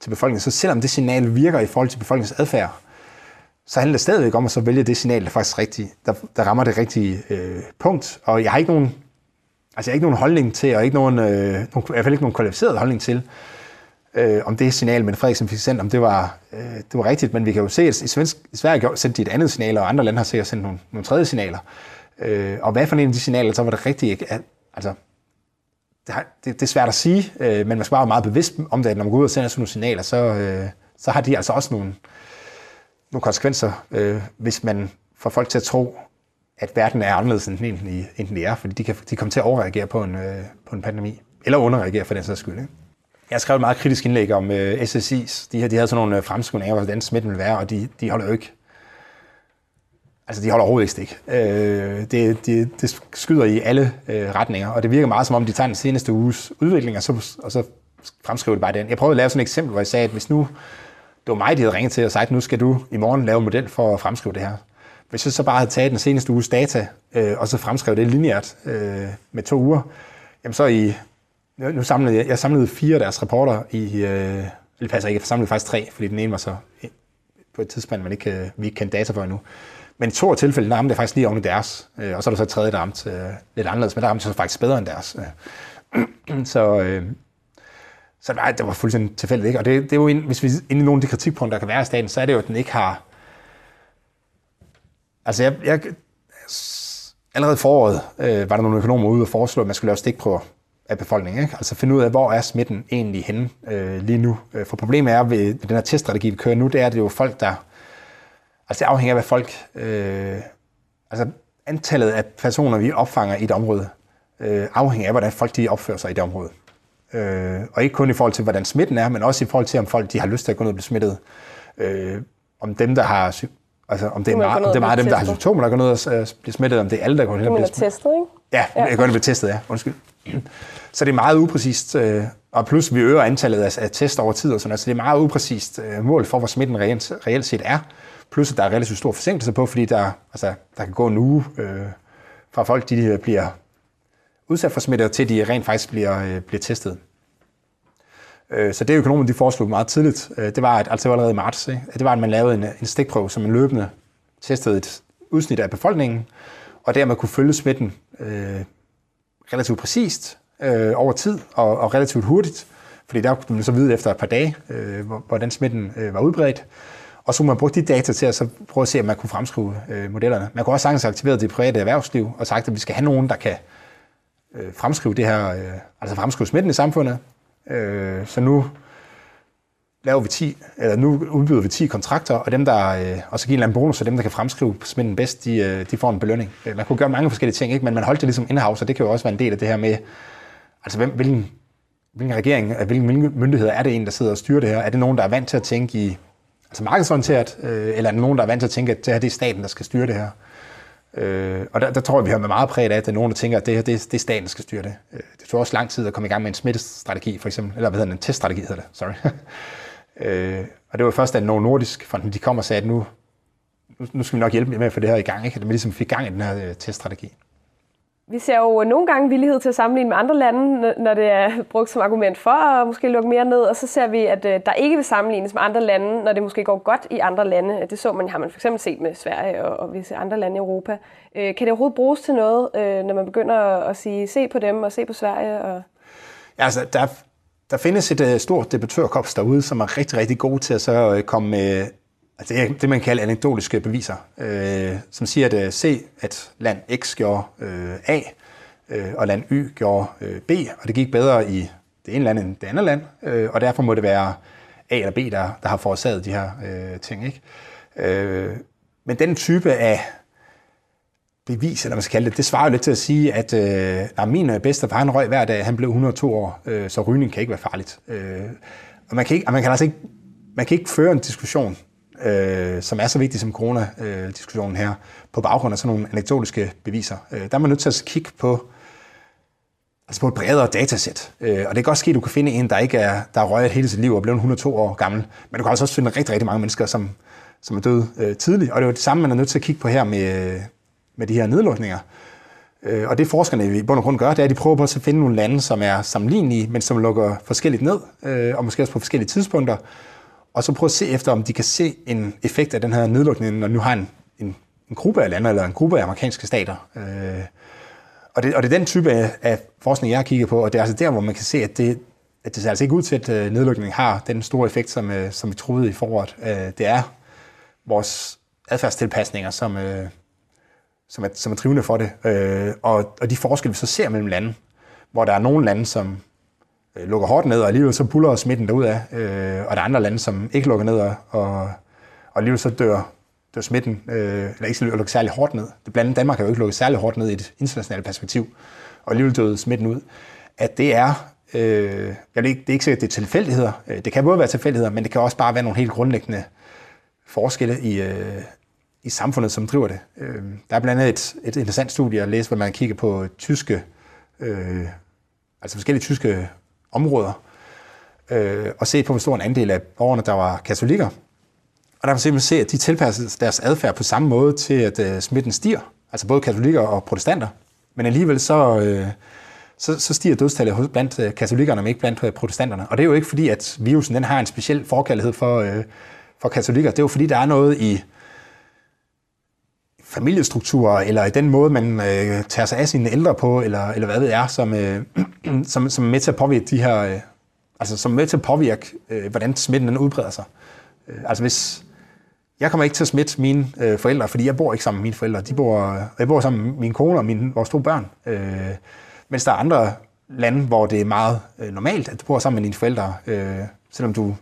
til befolkningen, så selvom det signal virker i forhold til befolkningens adfærd, så handler det stadigvæk om at så vælge det signal, der faktisk rigtigt, der, der rammer det rigtige øh, punkt. Og jeg har ikke nogen, altså jeg har ikke nogen holdning til, og ikke nogen, øh, nogen, i hvert fald ikke nogen kvalificeret holdning til, øh, om det signal, men Frederiksen fik sendt, om det var, øh, det var rigtigt. Men vi kan jo se, at i, Svensk, i Sverige sendte de et andet signal, og andre lande har sikkert sendt nogle, nogle tredje signaler. Øh, og hvad for en af de signaler, så var det rigtigt? At, altså, det, har, det, det er svært at sige, øh, men man skal bare være meget bevidst om det, at når man går ud og sender sådan nogle signaler, så, øh, så har de altså også nogle, nogle konsekvenser, øh, hvis man får folk til at tro, at verden er anderledes, end den egentlig, end den er, fordi de kan de kommer til at overreagere på en, øh, på en pandemi, eller underreagere for den sags skyld. Ikke? Jeg skrev et meget kritisk indlæg om øh, SSI's. De, her, de havde sådan nogle øh, fremskrivninger af, hvordan smitten vil være, og de, de holder jo ikke Altså, de holder overhovedet ikke stik. Øh, det, det, det skyder i alle øh, retninger, og det virker meget som om, de tager den seneste uges udvikling, og så, og så fremskriver det bare den. Jeg prøvede at lave sådan et eksempel, hvor jeg sagde, at hvis nu det var mig, de havde ringet til og sagt, nu skal du i morgen lave en model for at fremskrive det her. Hvis jeg så bare havde taget den seneste uges data, øh, og så fremskrev det lineært øh, med to uger, jamen så i, nu samlede jeg, jeg samlede fire af deres rapporter i, øh, det passer ikke, jeg samlede faktisk tre, fordi den ene var så øh, på et tidspunkt, man ikke, øh, vi ikke kendte data for endnu. Men i to af tilfældene ramte det faktisk lige oven i deres, øh, og så er der så et tredje, der ramte øh, lidt anderledes, men der ramte så faktisk bedre end deres. Øh. så, øh, så nej, det var fuldstændig tilfældigt. Ikke? Og det, det er jo, en, hvis vi ind i nogle af de kritikpunkter, der kan være i staten, så er det jo, at den ikke har... Altså, jeg, jeg, allerede foråret øh, var der nogle økonomer ude og foreslå, at man skulle lave stikprøver af befolkningen. Ikke? Altså finde ud af, hvor er smitten egentlig henne øh, lige nu. Øh, for problemet er ved, ved den her teststrategi, vi kører nu, det er, at det er jo folk, der... Altså det afhænger af, hvad folk... Øh, altså antallet af personer, vi opfanger i et område, øh, afhænger af, hvordan folk de opfører sig i det område. Øh, og ikke kun i forhold til, hvordan smitten er, men også i forhold til, om folk de har lyst til at gå ned og blive smittet. Øh, om dem, der har Altså, om det er, meget, om det er meget dem, der har symptomer, der går ned og øh, bliver smittet, om det er alle, der går ned og bliver smittet. testet, ikke? Ja, ja. jeg går ned og bliver testet, ja. Undskyld. Så det er meget upræcist, øh, og plus vi øger antallet af, af test over tid og sådan noget, så det er meget upræcist øh, mål for, hvor smitten reelt, reelt set er. Plus at der er relativt stor forsinkelse på, fordi der, altså, der kan gå en uge øh, fra folk, de bliver udsat for smitte, til de rent faktisk bliver, øh, bliver testet. Øh, så det økonomerne de foreslog meget tidligt, øh, det var, at, altså allerede i marts, ikke? det var, at man lavede en, en stikprøve, som man løbende testede et udsnit af befolkningen, og dermed kunne følge smitten øh, relativt præcist øh, over tid og, og relativt hurtigt, fordi der kunne man så vide efter et par dage, øh, hvordan smitten øh, var udbredt. Og så kunne man bruge de data til at så prøve at se, om man kunne fremskrive øh, modellerne. Man kunne også sagtens aktivere det private erhvervsliv og sagt, at vi skal have nogen, der kan øh, fremskrive det her, øh, altså fremskrive smitten i samfundet, Øh, så nu laver vi 10, eller nu udbyder vi 10 kontrakter, og dem der, øh, og så giver en eller anden bonus, og dem der kan fremskrive smitten bedst, de, øh, de får en belønning. Øh, man kunne gøre mange forskellige ting, ikke? men man holdt det ligesom in-house, og det kan jo også være en del af det her med, altså hvem, hvilken, hvilken regering, øh, hvilken myndigheder er det en, der sidder og styrer det her? Er det nogen, der er vant til at tænke i, altså markedsorienteret, øh, eller er det nogen, der er vant til at tænke, at det her det er staten, der skal styre det her? Øh, og der, der tror jeg, vi har med meget præget af, at der er nogen, der tænker, at det her, det, det er staten, der skal styre det. Øh, det tog også lang tid at komme i gang med en smittestrategi, for eksempel, eller hvad hedder den, en teststrategi hedder det, sorry. øh, og det var først, da Novo Nordisk fonden, de kom og sagde, at nu, nu skal vi nok hjælpe med at få det her i gang, ikke? at man ligesom fik gang i den her øh, teststrategi. Vi ser jo nogle gange villighed til at sammenligne med andre lande, når det er brugt som argument for at måske lukke mere ned, og så ser vi, at øh, der ikke vil sammenlignes med andre lande, når det måske går godt i andre lande. Det så man, har man for eksempel set med Sverige og, og visse andre lande i Europa. Øh, kan det overhovedet bruges til noget, øh, når man begynder at sige, se på dem og se på Sverige? Og... Ja, altså, der, der findes et stort debattørkops derude, som er rigtig, rigtig gode til at så komme med Altså det er det, man kalder anekdotiske beviser, øh, som siger, at øh, C, at land X gjorde øh, A, øh, og land Y gjorde øh, B, og det gik bedre i det ene land end det andet land, øh, og derfor må det være A eller B, der, der har forårsaget de her øh, ting. Ikke? Øh, men den type af bevis, eller man skal kalde det, det svarer jo lidt til at sige, at øh, min øh, bedste far, han røg hver dag, han blev 102 år, øh, så rygning kan ikke være farligt. Øh, og man kan, ikke, man kan altså ikke, man kan ikke føre en diskussion øh, som er så vigtig som corona-diskussionen her, på baggrund af sådan nogle anekdotiske beviser. Øh, der er man nødt til at kigge på, altså på et bredere datasæt. Øh, og det kan godt ske, at du kan finde en, der ikke er, der er røget hele sit liv og blevet 102 år gammel, men du kan altså også finde rigtig, rigtig mange mennesker, som, som er døde øh, tidligt. Og det er jo det samme, man er nødt til at kigge på her med, med de her nedlukninger. Øh, og det forskerne i bund og grund gør, det er, at de prøver på at finde nogle lande, som er sammenlignelige, men som lukker forskelligt ned, øh, og måske også på forskellige tidspunkter, og så prøve at se efter, om de kan se en effekt af den her nedlukning, når nu har en, en, en gruppe af lande, eller en gruppe af amerikanske stater. Øh, og, det, og det er den type af, af forskning, jeg har kigget på, og det er altså der, hvor man kan se, at det, at det ser altså ikke ud til, at øh, nedlukningen har den store effekt, som, øh, som vi troede i foråret. Øh, det er vores adfærdstilpasninger, som, øh, som, er, som er drivende for det. Øh, og, og de forskelle, vi så ser mellem lande, hvor der er nogle lande, som Øh, lukker hårdt ned, og alligevel så puller smitten derud af, øh, og der er andre lande, som ikke lukker ned, og, og alligevel så dør, dør smitten, øh, eller ikke lukker særlig hårdt ned. Det blandt andet Danmark har jo ikke lukket særlig hårdt ned i et internationalt perspektiv, og alligevel døde smitten ud. At det er Øh, jeg det, ikke, det er ikke sikkert, at det er tilfældigheder. Det kan både være tilfældigheder, men det kan også bare være nogle helt grundlæggende forskelle i, øh, i samfundet, som driver det. Øh, der er blandt andet et, et interessant studie at læse, hvor man kigger på tyske, øh, altså forskellige tyske områder, øh, og se på, hvor stor en andel af borgerne, der var katolikker. Og der kan man simpelthen se, at de tilpasser deres adfærd på samme måde til, at øh, smitten stiger. Altså både katolikker og protestanter. Men alligevel så, øh, så, så stiger dødstallet blandt øh, katolikkerne, men ikke blandt øh, protestanterne. Og det er jo ikke fordi, at virusen den har en speciel forkærlighed for, øh, for katolikker. Det er jo fordi, der er noget i familiestrukturer, eller i den måde, man øh, tager sig af sine ældre på, eller, eller hvad det er, som, øh, som, som er med til at påvirke de her, øh, altså som er med til at påvirke, øh, hvordan smitten den udbreder sig. Øh, altså hvis, jeg kommer ikke til at smitte mine øh, forældre, fordi jeg bor ikke sammen med mine forældre. De bor, jeg bor sammen med min kone og mine, vores to børn. Øh, mens der er andre lande, hvor det er meget øh, normalt, at du bor sammen med dine forældre, øh, selvom du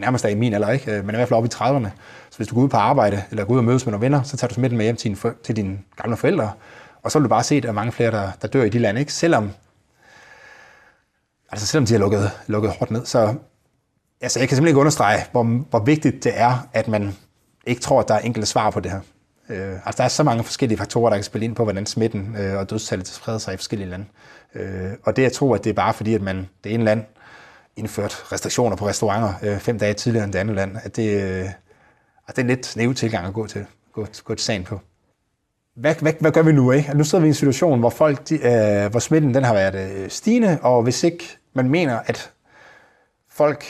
nærmest er i min eller ikke, øh, men i hvert fald oppe i 30'erne. Så hvis du går ud på arbejde, eller går ud og mødes med nogle venner, så tager du smitten med hjem til, din, til dine gamle forældre, og så vil du bare se, at der er mange flere, der, der dør i de lande, ikke? Selvom, altså selvom de har lukket, lukket hårdt ned. Så altså, jeg kan simpelthen ikke understrege, hvor, hvor vigtigt det er, at man ikke tror, at der er enkelte svar på det her. Øh, altså, der er så mange forskellige faktorer, der kan spille ind på, hvordan smitten øh, og dødstallet spreder sig i forskellige lande. Øh, og det, jeg tror, at det er bare fordi, at man det ene land indført restriktioner på restauranter øh, fem dage tidligere end det andet land, at det, øh, at det er en lidt snæve tilgang at gå til, gå, gå til sagen på. Hvad, hvad, hvad gør vi nu? Ikke? Altså, nu sidder vi i en situation, hvor, folk, de, øh, hvor smitten den har været øh, stigende, og hvis ikke man mener, at folk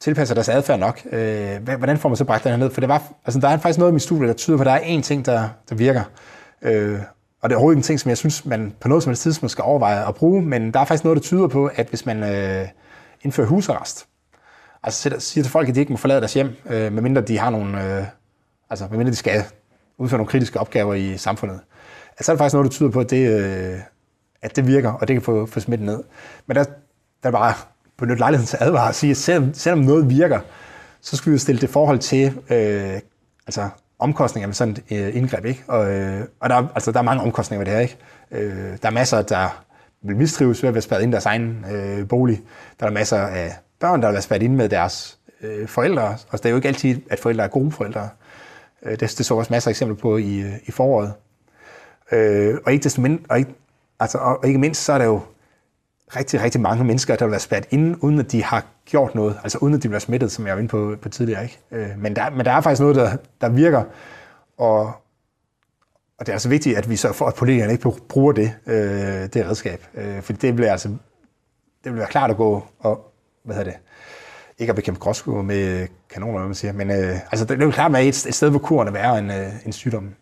tilpasser deres adfærd nok, øh, hvordan får man så bragt den her ned? For det var, altså, der er faktisk noget i mit studie, der tyder på, at der er én ting, der, der virker. Øh, og det er overhovedet en ting, som jeg synes, man på noget som helst tidspunkt skal overveje at bruge, men der er faktisk noget, der tyder på, at hvis man øh, indføre husarrest, altså siger til folk, at de ikke må forlade deres hjem, øh, medmindre de har nogle, øh, altså medmindre de skal udføre nogle kritiske opgaver i samfundet, altså, så er det faktisk noget, der tyder på, at det, øh, at det virker, og det kan få, få smitten ned. Men der, der er bare benytte lejligheden til at advare og sige, at selvom, selvom noget virker, så skal vi jo stille det forhold til øh, altså omkostninger ved sådan et øh, indgreb. Ikke? Og, øh, og der, altså, der er mange omkostninger ved det her. Ikke? Øh, der er masser, der vil mistrives ved at være spærret ind i deres egen øh, bolig. Der er masser af børn, der vil være spærret ind med deres øh, forældre. Og altså, det er jo ikke altid, at forældre er gode forældre. Øh, det, det så også masser af eksempler på i, øh, i foråret. Øh, og, ikke desto mindre, og, ikke, altså, og ikke mindst, så er der jo rigtig, rigtig mange mennesker, der vil være spærret inde, uden at de har gjort noget, altså uden at de bliver smittet, som jeg var inde på, på tidligere. Ikke? Øh, men, der, men der er faktisk noget, der, der virker, og, og det er altså vigtigt, at vi så for, at politikerne ikke bruger det, øh, det redskab. Øh, for det bliver altså det vil være klart at gå og, hvad hedder det, ikke at bekæmpe gråskud med kanoner, hvad man siger, men øh, altså, det er jo klart, at et, et sted, hvor kuren er værre end øh, en sygdom.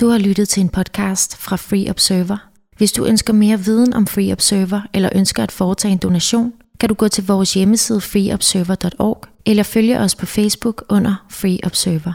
Du har lyttet til en podcast fra Free Observer. Hvis du ønsker mere viden om Free Observer eller ønsker at foretage en donation, kan du gå til vores hjemmeside freeobserver.org eller følge os på Facebook under Free Observer.